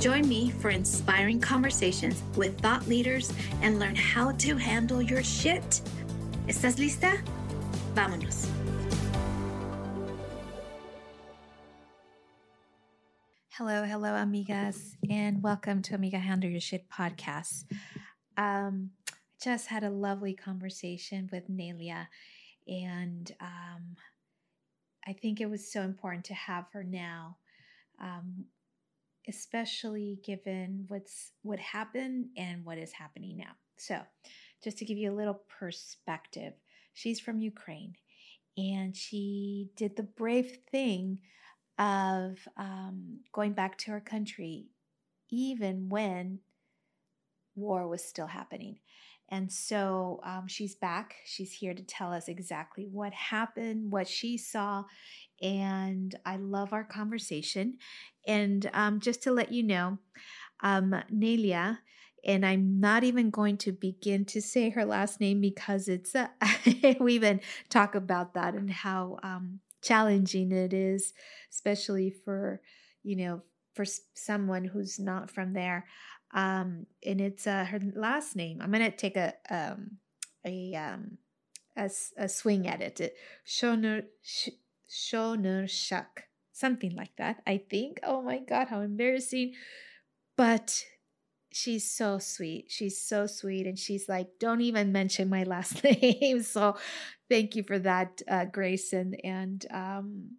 Join me for inspiring conversations with thought leaders and learn how to handle your shit. ¿Estás lista? Vámonos. Hello, hello, amigas, and welcome to Amiga Handle Your Shit podcast. Um, just had a lovely conversation with Nelia, and um, I think it was so important to have her now, um, especially given what's what happened and what is happening now. So, just to give you a little perspective, she's from Ukraine, and she did the brave thing of um, going back to her country, even when war was still happening. And so um, she's back. She's here to tell us exactly what happened, what she saw. And I love our conversation. And um, just to let you know, um, Nelia, and I'm not even going to begin to say her last name because it's, uh, we even talk about that and how um, challenging it is, especially for, you know, for someone who's not from there. Um, and it's uh, her last name. I'm gonna take a um, a um, a, a swing at it. Shoner Shoner Shuk, something like that. I think. Oh my god, how embarrassing! But she's so sweet. She's so sweet. And she's like, don't even mention my last name. so thank you for that, uh, Grayson. And, um,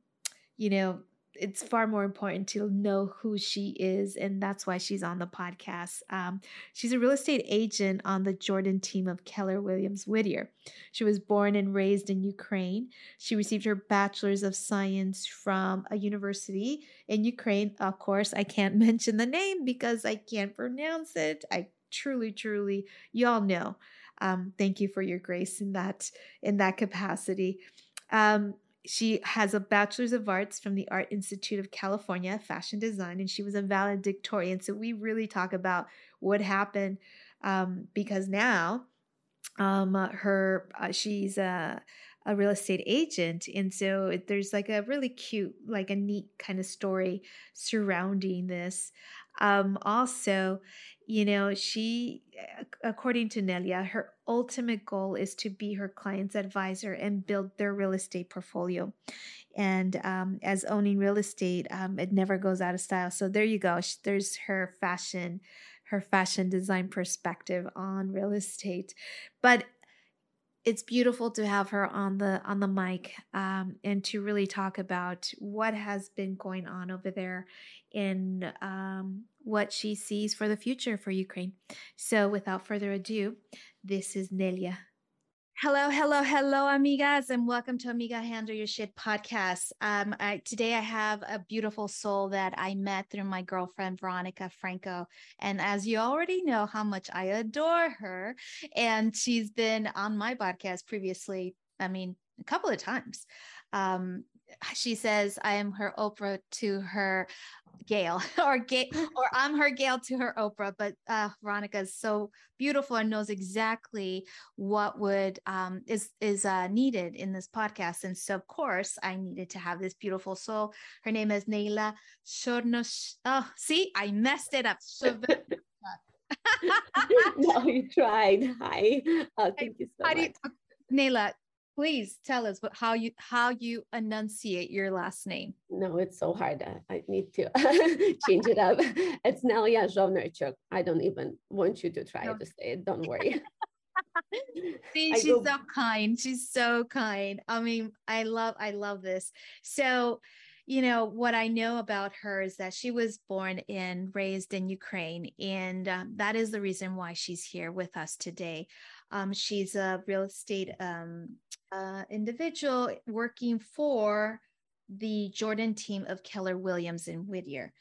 you know, it's far more important to know who she is, and that's why she's on the podcast. Um, she's a real estate agent on the Jordan team of Keller Williams Whittier. She was born and raised in Ukraine. She received her bachelor's of science from a university in Ukraine. Of course, I can't mention the name because I can't pronounce it. I truly, truly, y'all know. Um, thank you for your grace in that in that capacity. Um, she has a bachelor's of arts from the art institute of california fashion design and she was a valedictorian. So we really talk about what happened um, because now um, her uh, she's a, a real estate agent. And so there's like a really cute like a neat kind of story surrounding this. Um, also you know, she, according to Nelia, her ultimate goal is to be her client's advisor and build their real estate portfolio. And um, as owning real estate, um, it never goes out of style. So there you go. There's her fashion, her fashion design perspective on real estate. But it's beautiful to have her on the on the mic um, and to really talk about what has been going on over there in um, what she sees for the future for Ukraine. So, without further ado, this is Nelia. Hello, hello, hello, amigas, and welcome to Amiga Handle Your Shit podcast. Um, I, today I have a beautiful soul that I met through my girlfriend Veronica Franco, and as you already know, how much I adore her, and she's been on my podcast previously. I mean, a couple of times. Um, she says I am her Oprah to her Gail or Gail or I'm her Gail to her Oprah, but uh, Veronica is so beautiful and knows exactly what would um, is is uh, needed in this podcast. And so, of course, I needed to have this beautiful soul. Her name is Neila Shornosh. Oh, see, I messed it up. no, you tried. Hi. Uh, thank you so much. Neila, please tell us what, how you how you enunciate your last name. No, it's so hard. I need to change it up. It's Nelia Zhovnerchuk. I don't even want you to try no. to say it. Don't worry. See, she's go- so kind. She's so kind. I mean, I love, I love this. So, you know, what I know about her is that she was born and raised in Ukraine. And um, that is the reason why she's here with us today. Um, she's a real estate um, uh, individual working for the Jordan team of Keller Williams and Whittier.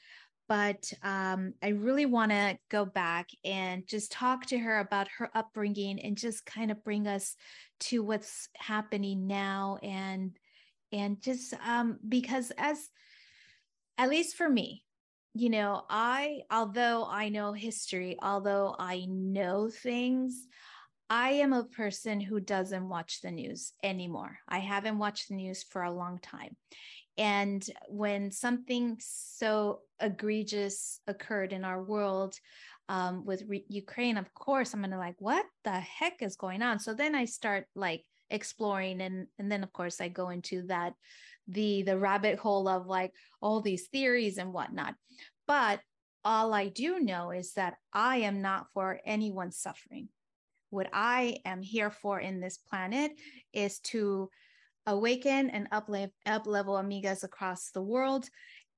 But um, I really want to go back and just talk to her about her upbringing and just kind of bring us to what's happening now and and just um, because as at least for me you know i although i know history although i know things I am a person who doesn't watch the news anymore. I haven't watched the news for a long time. And when something so egregious occurred in our world um, with re- Ukraine, of course, I'm gonna like, what the heck is going on? So then I start like exploring, and and then of course I go into that the the rabbit hole of like all these theories and whatnot. But all I do know is that I am not for anyone's suffering what I am here for in this planet is to awaken and up level amigas across the world.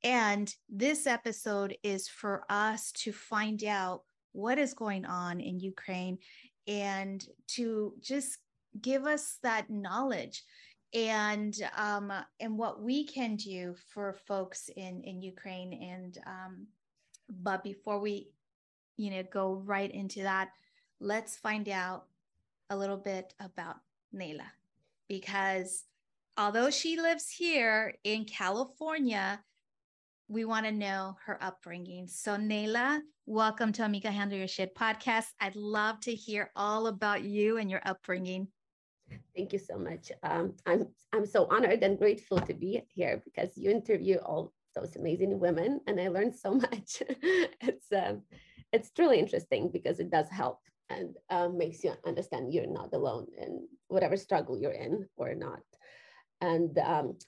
And this episode is for us to find out what is going on in Ukraine and to just give us that knowledge and um, and what we can do for folks in in Ukraine. And um, but before we, you know, go right into that, let's find out a little bit about Neila because although she lives here in California, we want to know her upbringing. So, Neila, welcome to Amiga Handle Your Shit podcast. I'd love to hear all about you and your upbringing. Thank you so much. Um, I'm I'm so honored and grateful to be here because you interview all those amazing women, and I learned so much. it's um, it's truly interesting because it does help and um, makes you understand you're not alone in whatever struggle you're in or not. And um,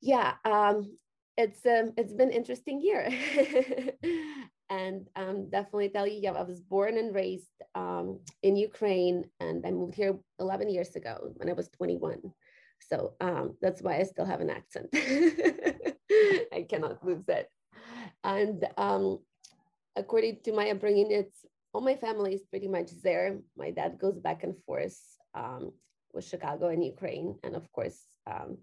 yeah, um, it's um, it's been interesting year, and um, definitely tell you, yeah, I was born and raised um, in Ukraine, and I moved here 11 years ago when I was 21. So um, that's why I still have an accent. I cannot lose it. And um, according to my upbringing, it's all my family is pretty much there. My dad goes back and forth um, with Chicago and Ukraine. And of course, um,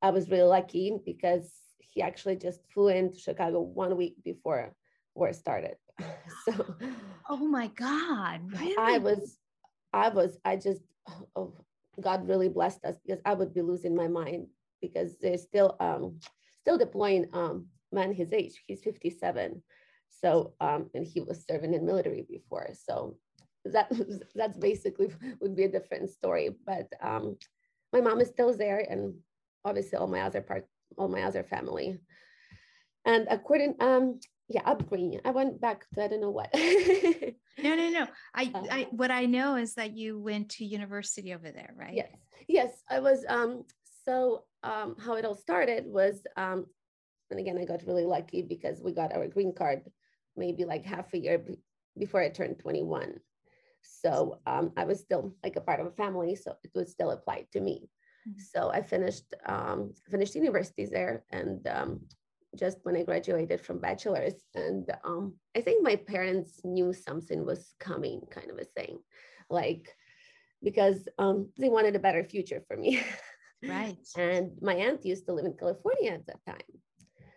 I was really lucky because he actually just flew into Chicago one week before war started. so, oh my God, really? I was, I was, I just, oh, God really blessed us because I would be losing my mind because they're still, um, still deploying um, man his age. He's 57 so, um, and he was serving in military before. So that that's basically would be a different story. But um, my mom is still there, and obviously all my other part, all my other family. And according, um, yeah, upbringing. I went back to I don't know what. no, no, no. I, uh, I, what I know is that you went to university over there, right? Yes, yes. I was. Um, so um, how it all started was, um, and again, I got really lucky because we got our green card maybe like half a year b- before I turned 21. So um, I was still like a part of a family, so it was still applied to me. Mm-hmm. So I finished um, finished university there, and um, just when I graduated from bachelor's, and um, I think my parents knew something was coming, kind of a thing, like because um, they wanted a better future for me. Right. and my aunt used to live in California at that time,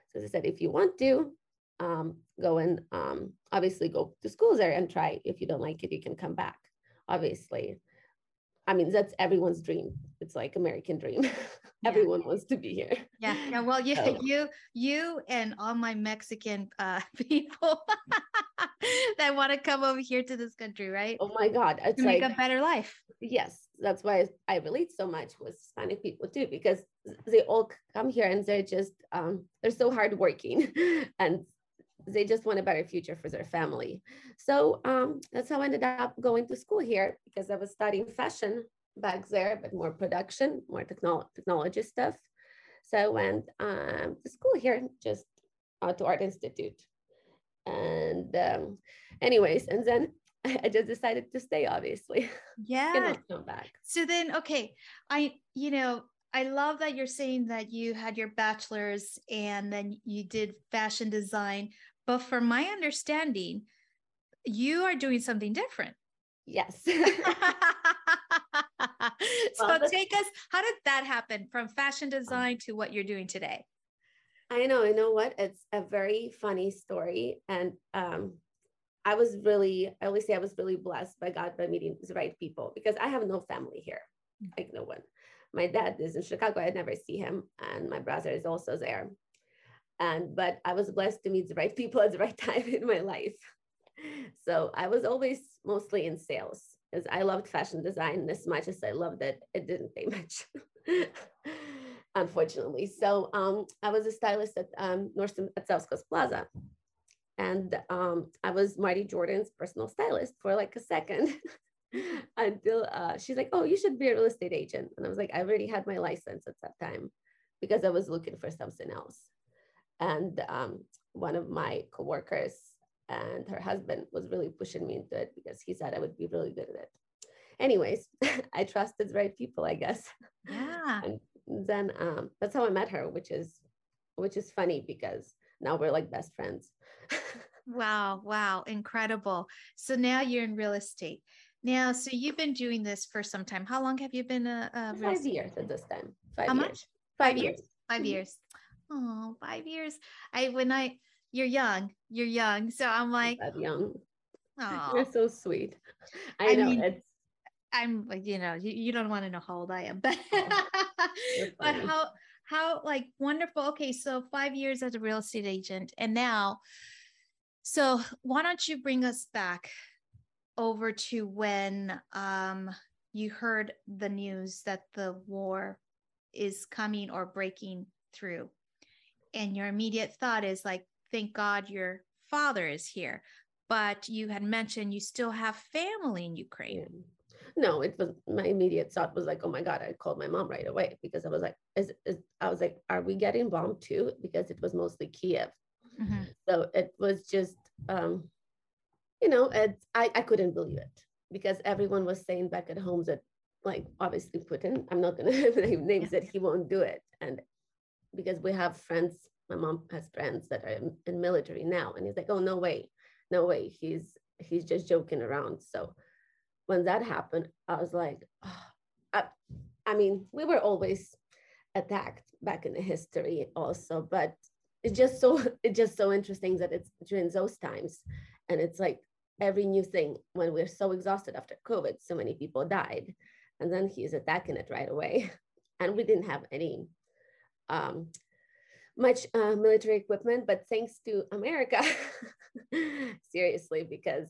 so they said, if you want to, um, go and um, obviously go to schools there and try. If you don't like it, you can come back, obviously. I mean, that's everyone's dream. It's like American dream. Yeah. Everyone wants to be here. Yeah. Yeah. Well, you, so. you, you, and all my Mexican uh, people that want to come over here to this country, right? Oh my God. It's to like, make a better life. Yes. That's why I relate so much with Hispanic people too, because they all come here and they're just, um, they're so hardworking and they just want a better future for their family. So um, that's how I ended up going to school here because I was studying fashion back there, but more production, more technolo- technology stuff. So I went um, to school here, just uh, to Art Institute. And um, anyways, and then I just decided to stay, obviously. Yeah. come back. So then, okay, I, you know, I love that you're saying that you had your bachelor's and then you did fashion design. But from my understanding, you are doing something different. Yes. so well, take us, how did that happen from fashion design to what you're doing today? I know, you know what? It's a very funny story. And um, I was really, I always say I was really blessed by God by meeting the right people because I have no family here, like no one. My dad is in Chicago. I never see him. And my brother is also there and but i was blessed to meet the right people at the right time in my life. So i was always mostly in sales because i loved fashion design as much as i loved it. It didn't pay much unfortunately. So um, i was a stylist at um, nordstrom at south coast plaza. And um, i was marty jordan's personal stylist for like a second until uh, she's like oh you should be a real estate agent. And i was like i already had my license at that time because i was looking for something else and um, one of my coworkers and her husband was really pushing me into it because he said I would be really good at it. Anyways, I trusted the right people, I guess. Yeah. And then um, that's how I met her, which is which is funny because now we're like best friends. wow, wow, incredible. So now you're in real estate. Now, so you've been doing this for some time. How long have you been a, a five years at this time? Five How years. Much? Five, five years. years. 5 mm-hmm. Oh, five years. I when I you're young, you're young. So I'm like that young. Oh, you're so sweet. I, I know mean, it's I'm like, you know, you, you don't want to know how old I am, but but how how like wonderful. Okay, so five years as a real estate agent, and now, so why don't you bring us back over to when um you heard the news that the war is coming or breaking through and your immediate thought is like, thank God your father is here. But you had mentioned you still have family in Ukraine. No, it was my immediate thought was like, oh my God, I called my mom right away because I was like, is, is I was like, are we getting bombed too? Because it was mostly Kiev. Mm-hmm. So it was just, um, you know, it, I, I couldn't believe it because everyone was saying back at home that, like, obviously Putin, I'm not going to name names yeah. that he won't do it. And because we have friends, my mom has friends that are in, military now. And he's like, oh, no way, no way. He's, he's just joking around. So when that happened, I was like, oh, I, I mean, we were always attacked back in the history also, but it's just so, it's just so interesting that it's during those times. And it's like every new thing when we're so exhausted after COVID, so many people died. And then he's attacking it right away. And we didn't have any um, much uh, military equipment, but thanks to America, seriously, because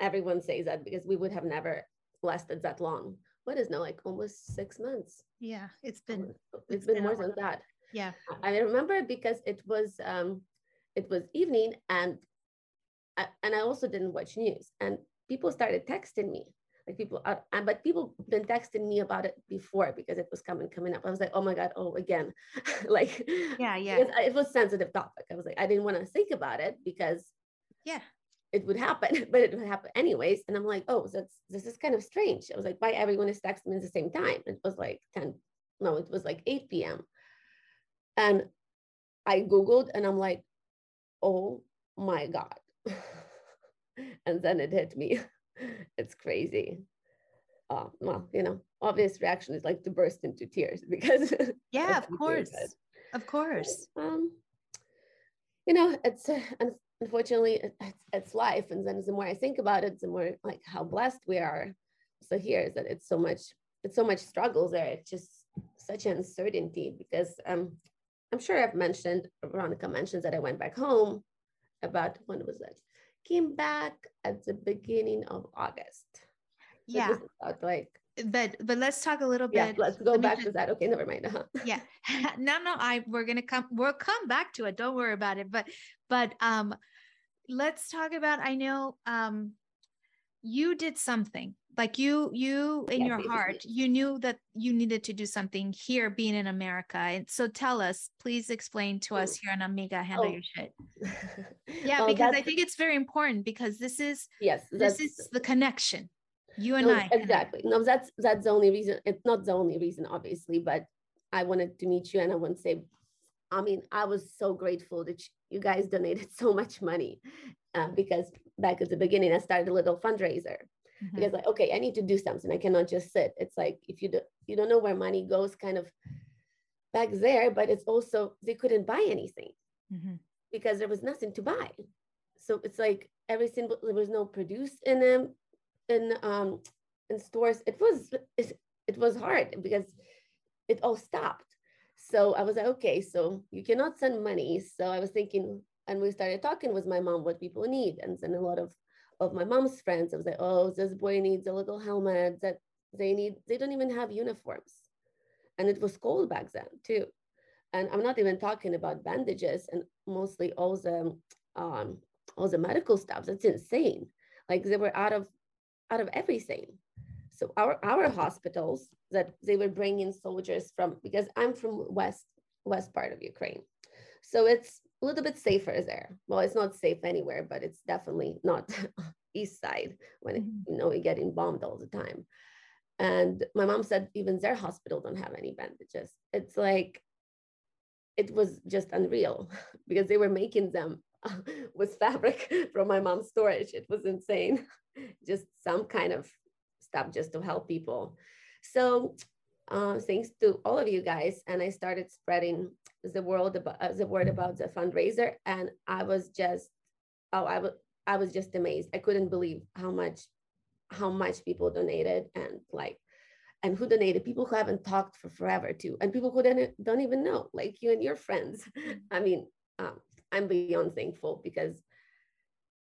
everyone says that because we would have never lasted that long. What is now like almost six months? Yeah, it's been it's, it's been, been more than that. Yeah, I remember because it was um, it was evening and I, and I also didn't watch news and people started texting me like people uh, are, but people been texting me about it before because it was coming coming up. I was like oh my god oh again. Like yeah yeah. it was sensitive topic. I was like i didn't want to think about it because yeah. it would happen but it would happen anyways. And i'm like oh that's this is kind of strange. I was like why everyone is texting me at the same time? It was like 10 no it was like 8 p.m and i googled and i'm like oh my god. And then it hit me it's crazy. Uh, well, you know, obvious reaction is like to burst into tears because yeah, of course, of course. Um, you know, it's uh, unfortunately it's, it's life, and then the more I think about it, the more like how blessed we are. So here is that it's so much it's so much struggles there. It's just such uncertainty because um i'm sure i've mentioned veronica mentions that i went back home about when was that came back at the beginning of august. So yeah. like but but let's talk a little bit yeah let's go let back just- to that. Okay never mind. Uh-huh. yeah. No no i we're gonna come we'll come back to it. Don't worry about it. But but um let's talk about i know um you did something like you you in your heart you knew that you needed to do something here being in america and so tell us please explain to us here on amiga handle Oh. your shit yeah Oh, because i think it's very important because this is yes this is the connection you and no, i connect. exactly no that's that's the only reason it's not the only reason obviously but i wanted to meet you and i want to say i mean i was so grateful that you guys donated so much money uh, because back at the beginning i started a little fundraiser Mhm. because like okay i need to do something i cannot just sit it's like if you do, you don't know where money goes kind of back there but it's also they couldn't buy anything Mhm. because there was nothing to buy. So it's like every single there was no produce in them in um in stores. It was it, it was hard because it all stopped. So I was like, okay, so you cannot send money. So I was thinking, and we started talking with my mom what people need, and then a lot of of my mom's friends. I was like, oh, this boy needs a little helmet. That they need. They don't even have uniforms, and it was cold back then too and I'm not even talking about bandages and mostly all the um, all the medical stuff. That's insane. Like they were out of out of everything. So our our hospitals that they were bringing soldiers from because I'm from west west part of Ukraine, so it's a little bit safer there. Well, it's not safe anywhere, but it's definitely not east side when it, Mhm. you know you're getting bombed all the time. And my mom said even their hospital don't have any bandages. It's like it was just unreal because they were making them with fabric from my mom's storage. It was insane. just some kind of stuff just to help people. So uh, thanks to all of you guys, and I started spreading the world about uh, the word about the fundraiser, and I was just oh I was I was just amazed. I couldn't believe how much how much people donated and like and who donated. People who haven't talked for forever too and people who don't, don't even know like you and your friends. I mean um, i'm beyond thankful because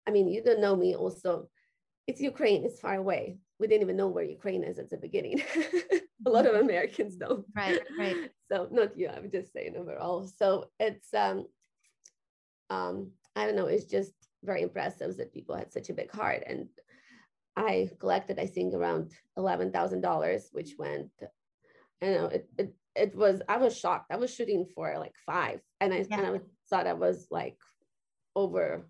i mean you don't know me also. It's ukraine it's far away. We didn't even know where ukraine is at the beginning a lot of americans don't Right, right. so not you i'm just saying overall so it's um um i don't know it's just very impressive that people had such a big heart and I collected, I think, around eleven thousand dollars, which went, you know, it, it it was. I was shocked. I was shooting for like five, and I Yeah. I was, thought I was like over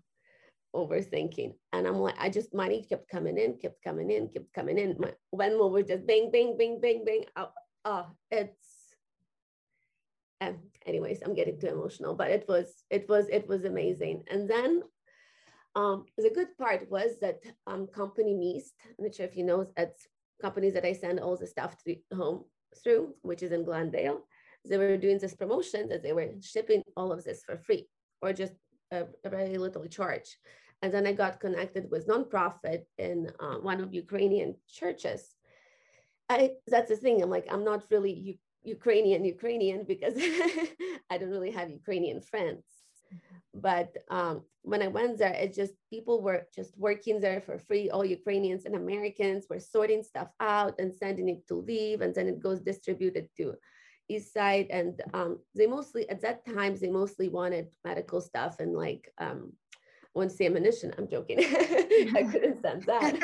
overthinking, and I'm like, I just money kept coming in, kept coming in, kept coming in. My Venmo was just bing, bing, bing, bing, bing. Oh, oh it's. Um, anyways, I'm getting too emotional, but it was, it was, it was amazing. And then um, the good part was that um, company Meest, I'm not sure if you know, it's companies that I send all the stuff to home through, which is in Glendale. They were doing this promotion that they were shipping all of this for free or just a, a very little charge. And then I got connected with nonprofit in uh, one of Ukrainian churches. I that's the thing. I'm like, I'm not really U- Ukrainian Ukrainian because I don't really have Ukrainian friends but um, when I went there, it just people were just working there for free. All Ukrainians and Americans were sorting stuff out and sending it to Lviv, and then it goes distributed to East Side. And um, they mostly at that time they mostly wanted medical stuff and like um, To ammunition. I'm joking. I couldn't send that.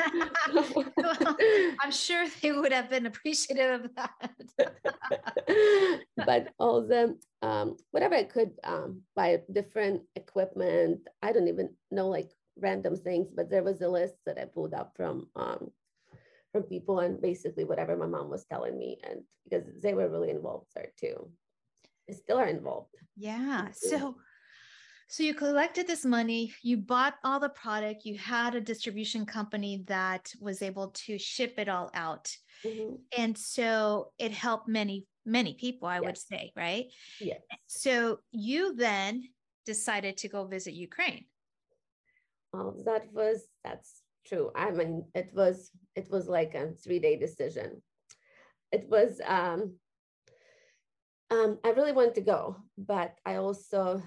I'm sure they would have been appreciative of that. but all the um, whatever I could um, buy different equipment. I don't even know like random things, but there was a list that I pulled up from um, from people and basically whatever my mom was telling me, and because they were really involved there too, they still are involved. Yeah. Mhm. So so you collected this money, you bought all the product, you had a distribution company that was able to ship it all out. Mhm. And so it helped many many people, I would say, right? Yes. So you then decided to go visit Ukraine. Well, that was that's true. I mean, it was it was like a three day decision. It was um, um, I really wanted to go, but I also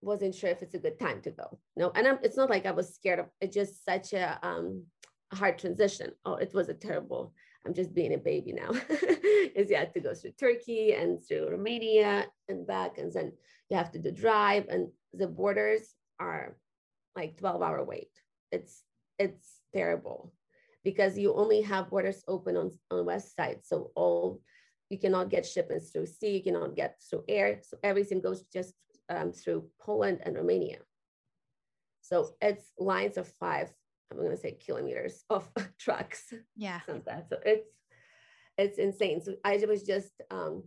wasn't sure if it's a good time to go. No, and I'm, it's not like I was scared of. It's just such a um, hard transition. Oh, it was a terrible. I'm just being a baby now. Is you had to go through Turkey and through Romania and back, and then you have to do drive, and the borders are like 12 hour wait. It's it's terrible because you only have borders open on on west side, so all you cannot get shipments through sea, you cannot get through air, so everything goes just um, through Poland and Romania. So it's lines of five, I'm going to say kilometers of trucks. Yeah. So it's, it's insane. So I was just, um,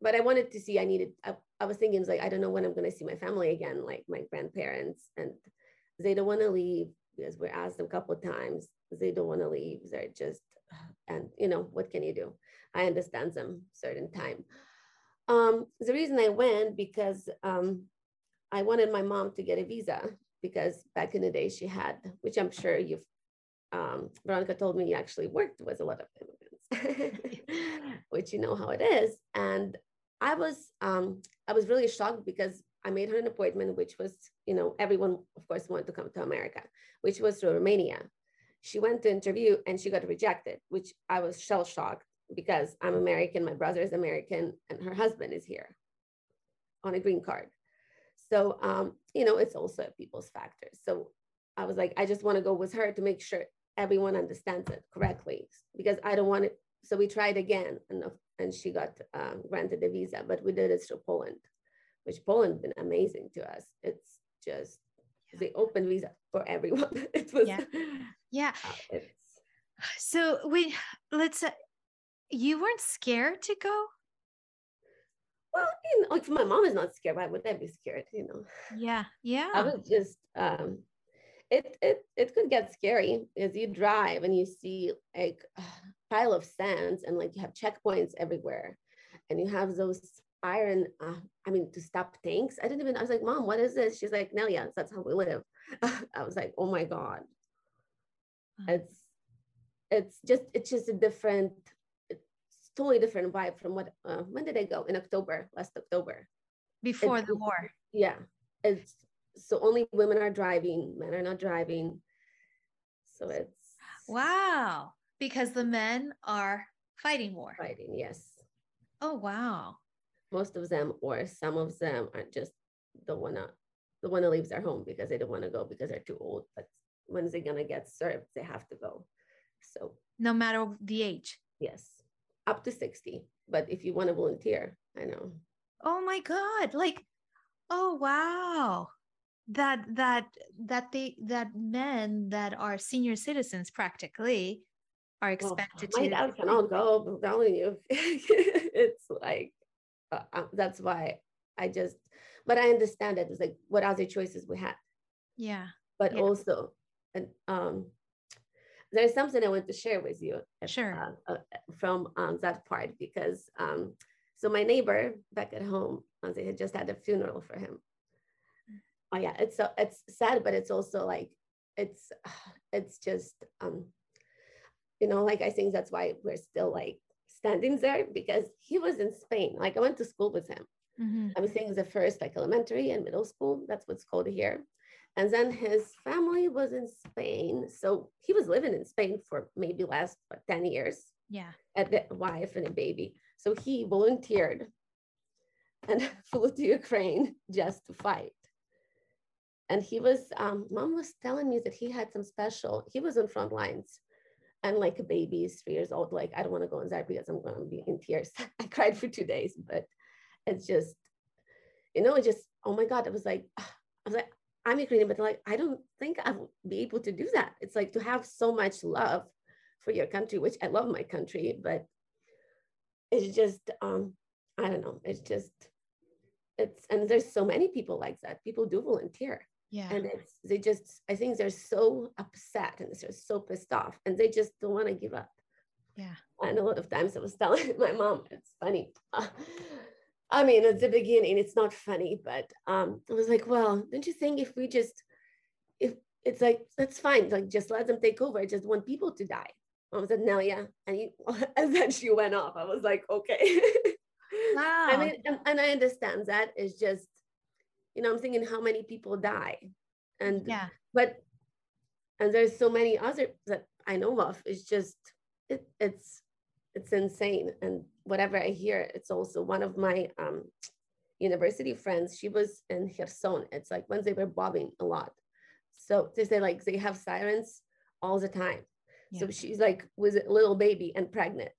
but I wanted to see, I needed, I, I was thinking, like, I don't know when I'm going to see my family again, like my grandparents, and they don't want to leave because we asked them a couple of times. They don't want to leave. They're just, and you know, what can you do? I understand them certain time. Um, the reason I went because um, I wanted my mom to get a visa because back in the day she had, which I'm sure you've, um, Veronica told me you actually worked with a lot of immigrants, which you know how it is. And I was, um, I was really shocked because I made her an appointment, which was, you know, everyone of course wanted to come to America, which was through Romania. She went to interview and she got rejected, which I was shell shocked because I'm American, my brother is American, and her husband is here on a green card. So, um, you know, it's also a people's factor. So I was like, I just want to go with her to make sure everyone understands it correctly because I don't want it. So we tried again and, and she got um, granted the visa, but we did it through Poland, which Poland been amazing to us. It's just yeah. the open visa for everyone. it was, yeah. yeah. Uh, so we let's uh, you weren't scared to go? Well, you know, like my mom is not scared. Why would I be scared? You know. Yeah, yeah. I was just um it it it could get scary as you drive and you see like a pile of sands and like you have checkpoints everywhere and you have those iron uh, i mean to stop tanks i didn't even i was like mom what is this she's like nelia that's how we live i was like oh my god it's it's just it's just a different totally different vibe from what uh, when did I go? In October last October. Before it's, the war. Yeah it's so only women are driving men are not driving. So it's wow because the men are fighting war. Fighting yes. Oh wow. Most of them or some of them are just don't want to the one that leaves their home because they don't want to go because they're too old. But when they're gonna get served? They have to go. So no matter the age. Yes up to 60 but if you want to volunteer i know. Oh my god like oh wow. That that that they that men that are senior citizens practically are expected well, my to dad cannot go i'm telling you. It's like uh, uh, that's why i just but i understand it it's like what other choices we had. Yeah. But yeah. also and um there's something I want to share with you. Sure. Uh, uh, from um, that part, because um, so my neighbor back at home, uh, they had just had a funeral for him. Oh yeah, it's so it's sad, but it's also like it's it's just um, you know, like I think that's why we're still like standing there because he was in Spain. Like I went to school with him. Mm-hmm. I was saying the first like elementary and middle school. That's what's called here. And then his family was in Spain. So he was living in Spain for maybe last what, 10 years. Yeah. At the wife and a baby. So he volunteered and flew to Ukraine just to fight. And he was, um, mom was telling me that he had some special, he was on front lines and like a baby is three years old. Like, I don't want to go inside because I'm going to be in tears. I cried for two days, but it's just, you know, it just, oh my God, it was like, I was like, I'm Ukrainian, but like I don't think I will be able to do that. It's like to have so much love for your country, which I love my country, but it's just um, I don't know. It's just it's and there's so many people like that. People do volunteer. Yeah. And it's they just I think they're so upset and they're so pissed off and they just don't want to give up. Yeah. And a lot of times I was telling my mom, it's funny. I mean, at the beginning, it's not funny, but um, I was like, well, don't you think if we just, if it's like that's fine like just let them take over. I just want people to die. Mom said no yeah. And, and then she went off. I was like okay. Wow. i mean and, and i understand that. It's just you know i'm thinking how many people die. And yeah. but and there's so many other that i know of. It's just it, it's it's insane. And whatever i hear it's also one of my um university friends. She was in Kherson. It's like when they were bombing a lot. So they say like they have sirens all the time. Yeah. so she's like was a little baby and pregnant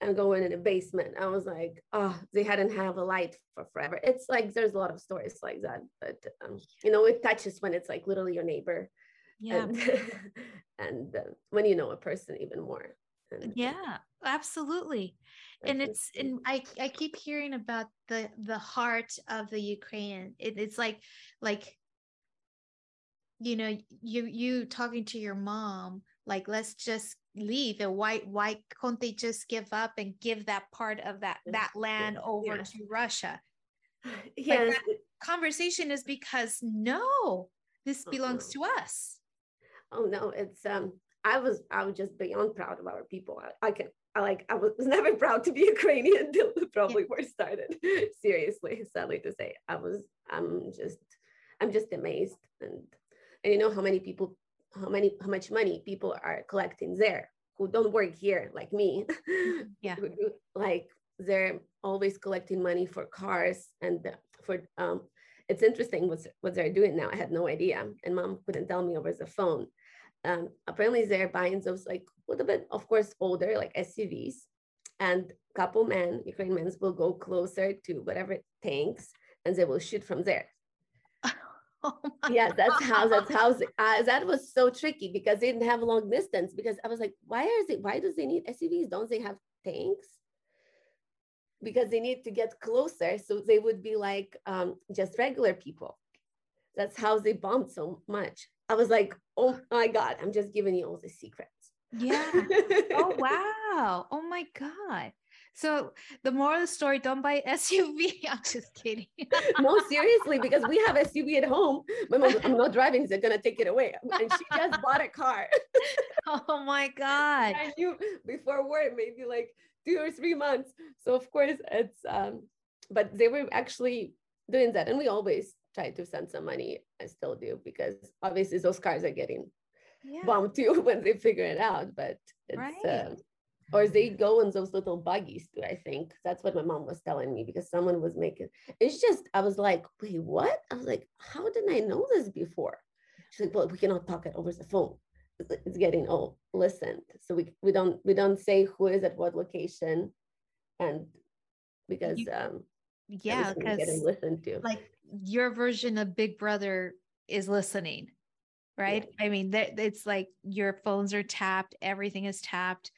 and going in a basement. I was like oh they hadn't have a light for forever. It's like there's a lot of stories like that but um, you know it touches when it's like literally your neighbor. Yeah. And, and uh, when you know a person even more. And, yeah absolutely. And it's and i i keep hearing about the the heart of the ukrainian. It, it's like like you know you you talking to your mom like let's just leave and why why can't they just give up and give that part of that that land over yeah. to russia? Yeah conversation is because no this belongs to us. Oh no it's um i was i was just beyond proud of our people. I, I can I like I was never proud to be Ukrainian until the probably yeah. war started. Seriously, sadly to say, I was I'm just I'm just amazed. And and you know how many people how many how much money people are collecting there who don't work here like me. Yeah. Like they're always collecting money for cars and for um it's interesting what, what they're doing now. I had no idea. And mom couldn't tell me over the phone um apparently they're buying those like a little bit of course older like suvs and couple men ukrainian men will go closer to whatever tanks and they will shoot from there Oh yeah, that's how that's how uh, that was so tricky because they didn't have long distance. Because I was like, why is it? Why does they need SUVs? Don't they have tanks? Because they need to get closer, so they would be like um, just regular people. That's how they bombed so much. I was like, oh my god, I'm just giving you all the secrets. Yeah. oh wow. Oh my god. So the moral of the story, don't buy SUV. I'm just kidding. no, seriously, because we have SUV at home. My mom, I'm not driving, so they're gonna take it away. And she just bought a car. oh my God. I knew before work, maybe like two or three months. So of course it's um, but they were actually doing that. And we always try to send some money. I still do because obviously those cars are getting yeah. bombed too when they figure it out. But it's right. uh, or they go in those little buggies too i think that's what my mom was telling me because someone was making it's just i was like wait what i was like how didn't i know this before she's like well we cannot talk it over the phone it's getting all listened so we, we don't we don't say who is at what location and because you, um yeah because listened to like your version of big brother is listening right yeah. i mean it's like your phones are tapped everything is tapped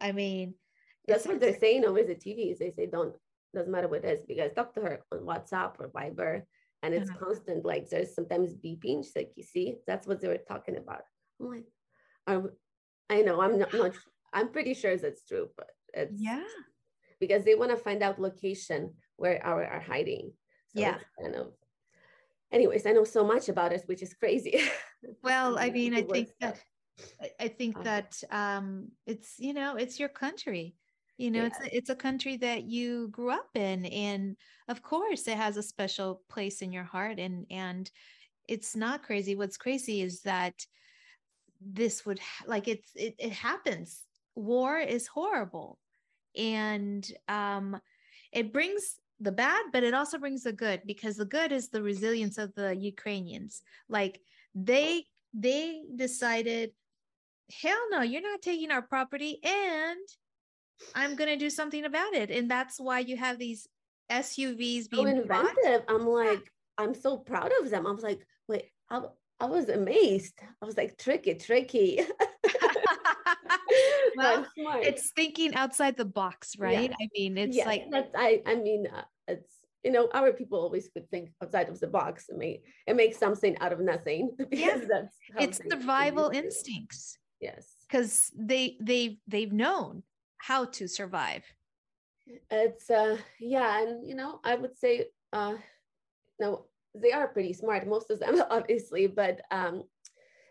I mean, that's what they're saying over the TVs. They say don't doesn't matter what it is because talk to her on WhatsApp or Viber, and it's uh-huh. constant. Like there's sometimes beeping. She's like, you see, that's what they were talking about. I'm like, I, I know I'm not, not I'm pretty sure that's true, but it's yeah because they want to find out location where our are hiding. So yeah, kind of. Anyways, I know so much about it, which is crazy. Well, I mean, I think that I think uh-huh. that um, it's you know it's your country. You know, yeah. it's a, it's a country that you grew up in, and of course, it has a special place in your heart. And and it's not crazy. What's crazy is that this would like it's it, it happens. War is horrible, and um, it brings the bad, but it also brings the good because the good is the resilience of the Ukrainians. Like they they decided hell no, you're not taking our property and I'm going to do something about it. And that's why you have these SUVs being so inventive. I'm like, I'm so proud of them. I was like, wait, I, I was amazed. I was like, tricky, tricky. well, it's thinking outside the box, right? Yeah. I mean, it's yeah, like that's I. I mean, uh, it's you know, our people always could think outside of the box and make and make something out of nothing. Because yeah. that's it's survival instincts yes because they they they've known how to survive it's uh yeah and you know i would say uh no they are pretty smart most of them obviously but um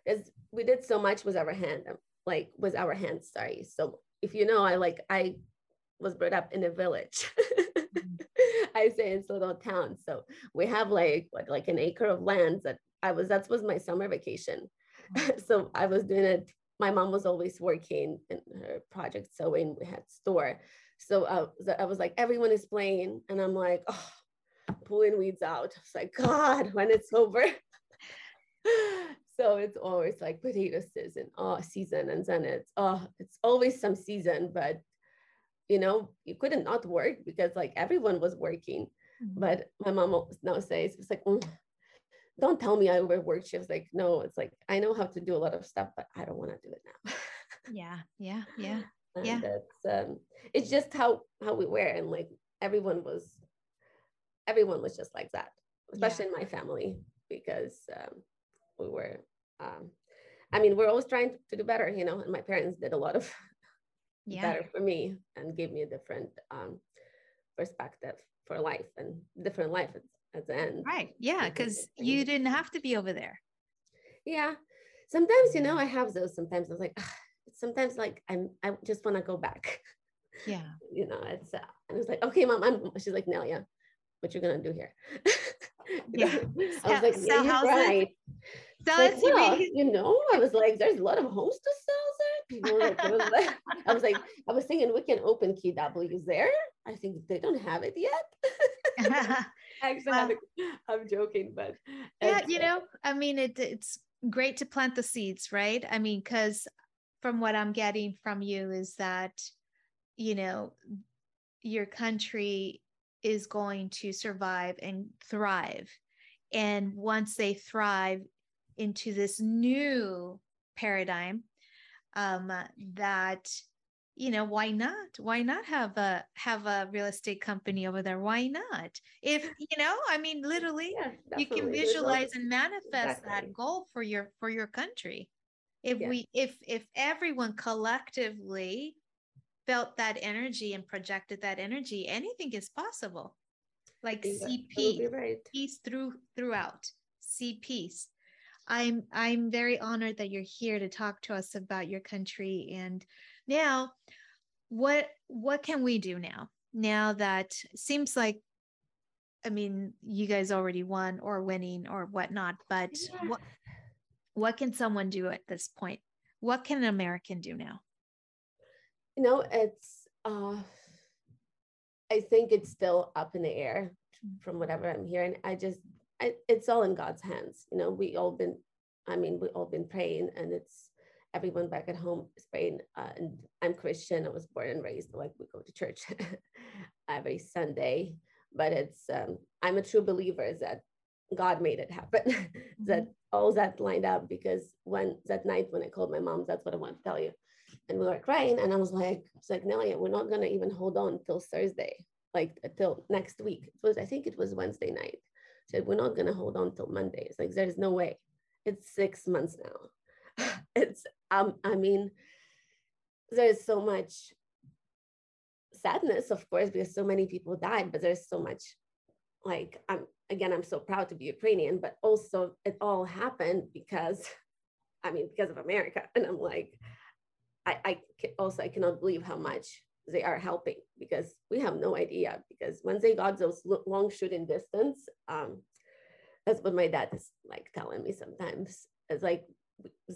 because we did so much with our hand, like with our hands. Sorry. So if you know, I like I was brought up in a village. I say in little town. So we have like what, like an acre of land that I was that was my summer vacation. so I was doing it. My mom was always working in her project sewing. We had store. So uh, I was like, everyone is playing, and I'm like, oh, pulling weeds out. It's like, God, when it's over. so it's always like potato season, oh, season, and then it's oh, it's always some season, but you know, you couldn't not work because like everyone was working. Mm-hmm. But my mom now says it's like, mm, don't tell me I overwork. She was like, no, it's like I know how to do a lot of stuff, but I don't want to do it now. yeah, yeah, yeah, and yeah. That's um, it's just how how we were, and like everyone was, everyone was just like that, especially yeah. in my family because um, we were. Um, I mean, we're always trying to do better, you know. And my parents did a lot of yeah. better for me and gave me a different um, perspective for life and different life at, at the end. Right. Yeah. Because you didn't have to be over there. Yeah. Sometimes, you know, I have those. Sometimes I was like, sometimes like I'm, I just want to go back. Yeah. you know, it's, uh, and it's like, okay, mom, I'm, she's like, Nelia, what you're going to do here? yeah. I was like, yeah, you're right. Sell like, well, you know, I was like, there's a lot of homes to sell there. People like, I was like, I was like, I was thinking we can open KWs there. I think they don't have it yet. Actually, I'm joking, but yeah, you know, I mean, it, it's great to plant the seeds, right? I mean, because from what I'm getting from you is that, you know, your country is going to survive and thrive. And once they thrive, into this new paradigm um, that you know why not why not have a have a real estate company over there why not if you know i mean literally yeah, you can visualize and manifest exactly. that goal for your for your country if yeah. we if if everyone collectively felt that energy and projected that energy anything is possible like yeah, cp right. peace through throughout see peace I'm I'm very honored that you're here to talk to us about your country. And now, what what can we do now? Now that seems like, I mean, you guys already won or winning or whatnot, but yeah. what what can someone do at this point? What can an American do now? You know, it's uh I think it's still up in the air mm. from whatever I'm hearing. I just I, it's all in God's hands. You know, we all been, I mean, we all been praying, and it's everyone back at home is praying. Uh, and I'm Christian. I was born and raised like we go to church every Sunday. But it's um, I'm a true believer that God made it happen. mm-hmm. that all that lined up because when that night when I called my mom, that's what I want to tell you. And we were crying, and I was like, "It's like Nelia, we're not gonna even hold on till Thursday, like till next week." It was, I think, it was Wednesday night said, we're not to hold on till Monday. It's like, there's no way. It's six months now. it's, um, I mean, there's so much sadness, of course, because so many people died, but there's so much like, I'm, again, I'm so proud to be Ukrainian, but also it all happened because, I mean, because of America. And I'm like, I, I also, I cannot believe how much they are helping because we have no idea because when they got those long shooting distance um, that's what my dad is like telling me sometimes. It's like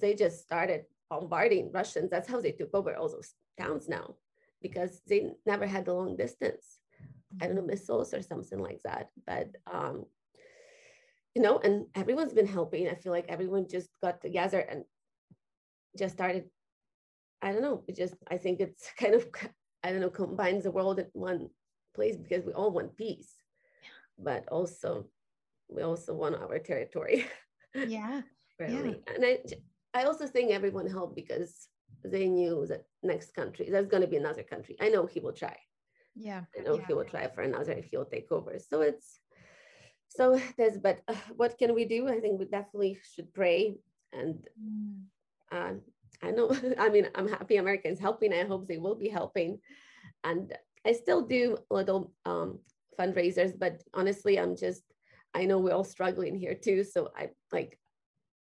they just started bombarding russians. That's how they took over all those towns now because they never had the long distance. I don't know missiles or something like that. But um, you know and everyone's been helping. I feel like everyone just got together and just started I don't know. It just I think it's kind of I don't know, combines the world in one place because we all want peace, but also we also want our territory. Yeah. really. Yeah. And I, I also think everyone helped because they knew that next country, there's going to be another country. I know he will try. Yeah. I know yeah. he will try for another if he'll take over. So it's, so there's, but uh, what can we do? I think we definitely should pray and mm. uh, I know, I mean, I'm happy Americans helping. I hope they will be helping. And I still do little um, fundraisers, but honestly, I'm just, I know we're all struggling here too. So I like,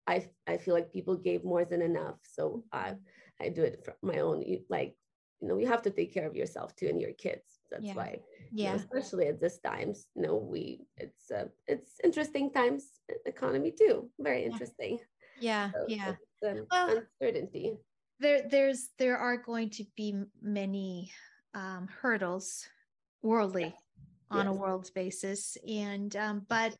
I I feel like people gave more than enough. So I I do it for my own like you know you have to take care of yourself too and your kids. That's Yeah. why Yeah. you know, especially at this times you know we it's uh, it's interesting times economy too very interesting Yeah. So Yeah. it's, um, Well- uncertainty there there's there are going to be many um, hurdles worldly on a Yes. world basis and um, but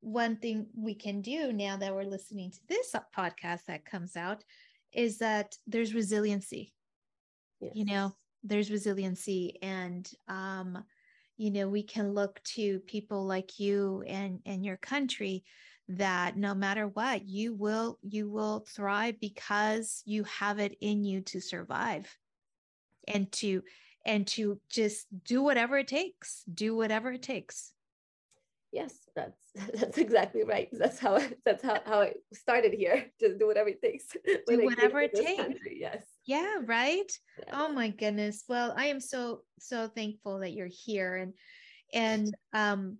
one thing we can do now that we're listening to this podcast that comes out is that there's resiliency yes. you know there's resiliency and um you know we can look to people like you and and your country that no matter what you will you will thrive because you have it in you to survive and to and to just do whatever it takes do whatever it takes yes that's that's exactly right that's how that's how, how i started here just do whatever it takes came whatever it takes. country. yes yeah right yes. Oh my goodness. Well, I am so so thankful that you're here and and um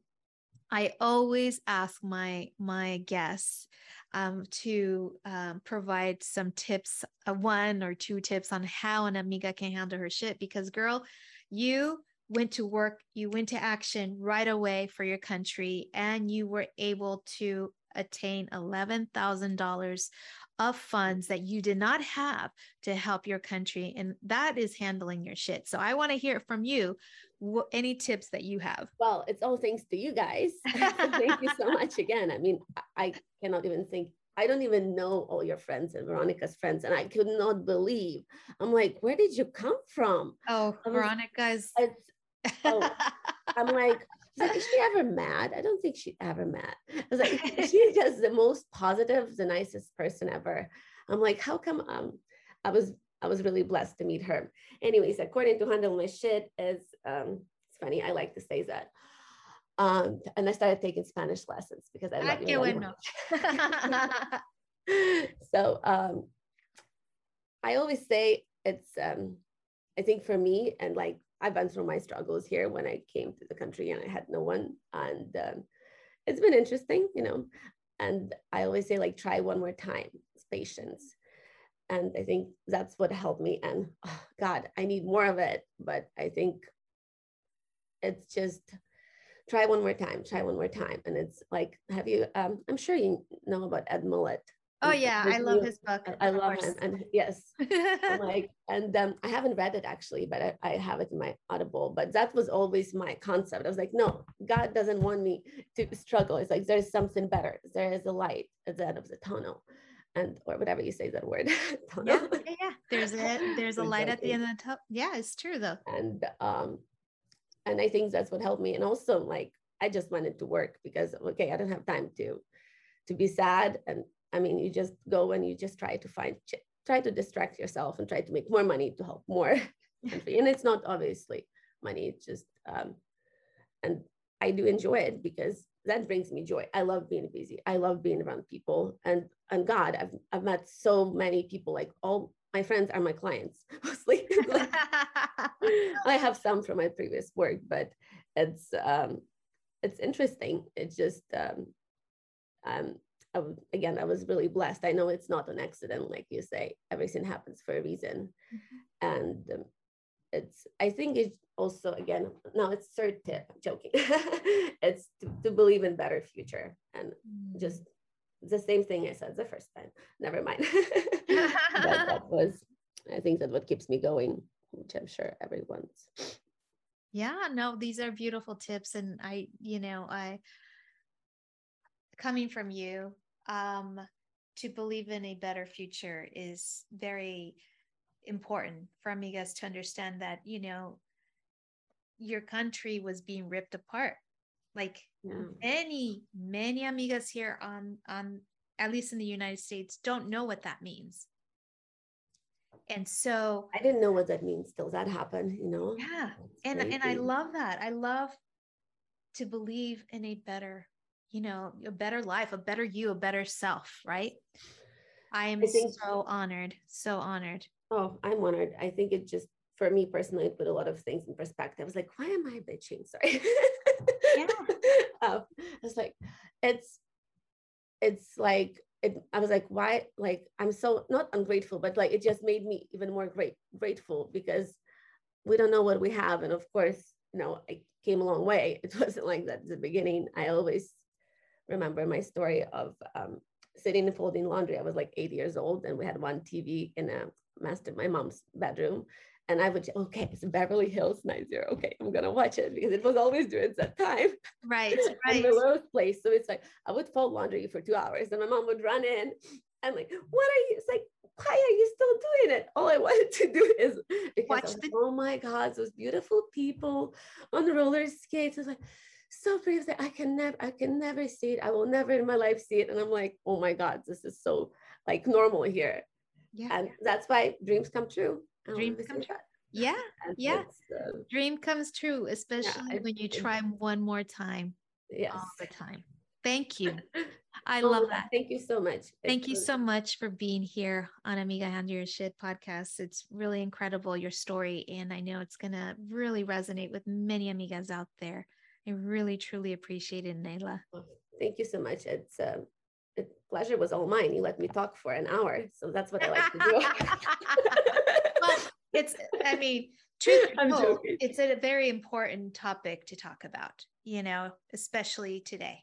I always ask my my guests um to um, provide some tips, uh, one or two tips on how an amiga can handle her shit because girl, you went to work, you went to action right away for your country and you were able to attain $11,000 of funds that you did not have to help your country and that is handling your shit. So i want to hear from you. Wh- any tips that you have? Well it's all thanks to you guys. Thank you so much again. I mean I, cannot even think i don't even know all your friends and veronica's friends and i could not believe. I'm like where did you come from? Oh I was- veronica's it's oh, I'm like, she's like, is she ever mad? I don't think she ever mad. I was like, she's just the most positive, the nicest person ever. I'm like, how come? Um, I was I was really blessed to meet her. Anyways, according to handle my shit is um, it's funny. I like to say that. Um, and I started taking Spanish lessons because I Ah, love your bueno. so um, I always say it's um, I think for me and like I've been through my struggles here when I came to the country and I had no one and um, it's been interesting, you know. And I always say like try one more time. It's patience. And I think that's what helped me. And oh, God, I need more of it. But I think it's just try one more time, try one more time. And it's like, have you, um, I'm sure you know about Ed Mylett. Oh And yeah i love his book I love him. And yes, like, and um, I haven't read it actually, but I, I have it in my Audible. But that was always my concept. I was like, no, God doesn't want me to struggle. It's like there's something better. There is a light at the end of the tunnel, and or whatever you say that word. yeah, yeah, yeah. There's a there's a light at the end of the tunnel. Yeah, it's true though. and um, and I think that's what helped me. And also, like, I just wanted to work because okay, I don't have time to to be sad. And I mean, you just go and you just try to find try to distract yourself and try to make more money to help more country. And it's not obviously money, it's just um, and I do enjoy it because that brings me joy. I love being busy. I love being around people. And and God, I've I've met so many people. Like all my friends are my clients mostly. Like, I have some from my previous work, but it's um, it's interesting. It's just um, um, I again, I was really blessed. I know it's not an accident, like you say. Everything happens for a reason, and um, it's. I think it's also again now it's third tip. Joking, it's to, to believe in better future and just the same thing I said the first time. Never mind. that, that was. I think that what keeps me going, which I'm sure everyone's. yeah no these are beautiful tips and i you know i coming from you um to believe in a better future is very important for amigas to understand that you know your country was being ripped apart. Like Yeah. many many amigas here on on at least in the united states don't know what that means. And so I didn't know what that means till that happened, you know? yeah. It's and and i love that. I love to believe in a better you know a better life a better you a better self right i am I think- so honored so honored Oh, I'm honored. I think it just, for me personally, it put a lot of things in perspective. I was like, why am I bitching? Sorry. Yeah. um, I was like, it's, it's like it, I was like, why? Like, I'm so not ungrateful, but like it just made me even more great grateful because we don't know what we have. And of course, you know, I came a long way. It wasn't like that at the beginning. I always remember my story of um, sitting and folding laundry. I was like eight years old, and we had one TV in a master my mom's bedroom. And I would say, okay, it's Beverly Hills Nine Zero. Okay, I'm gonna watch it because it was always during that time. Right, right. in Melrose Place. So it's like I would fold laundry for two hours, and my mom would run in and like, what are you? It's like, why are you still doing it? All I wanted to do is watch the- oh my God, those beautiful people on the roller skates. It's like so pretty. Like, I can never, I can never see it. I will never in my life see it. And I'm like, oh my God, this is so like normal here. Yeah. And that's why dreams come true. Dreams come true. Yeah. And yeah. Uh, Dream comes true, especially yeah, when you try one more time. Yes. All the time. Thank you. I oh, love that. Thank you so much. Thank it's you so much for being here on Amiga Handle Your Shit podcast. It's really incredible, your story. And I know it's going to really resonate with many amigas out there. I really, truly appreciate it, Nayla. thank you so much. It's uh, the pleasure was all mine. You let me talk for an hour. So that's what I like to do. well, it's, I mean, truth it's a very important topic to talk about, you know, especially today.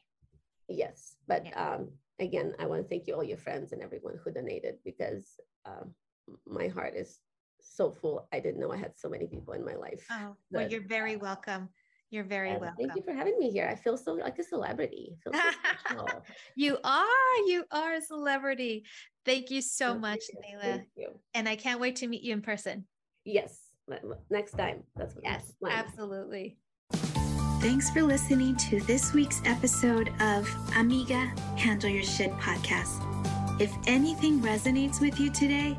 Yes. But yeah. um, again, I want to thank you, all your friends and everyone who donated because um, my heart is so full. I didn't know I had so many people in my life. Oh, well, that, you're very welcome. You're very welcome. Thank you for having me here. I feel so like a celebrity. So you are. You are a celebrity. Thank you so thank much, you. Nayla. And I can't wait to meet you in person. Yes. Next time. That's what yes, absolutely. Thanks for listening to this week's episode of Amiga Handle Your Shit podcast. If anything resonates with you today,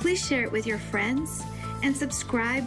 please share it with your friends and subscribe,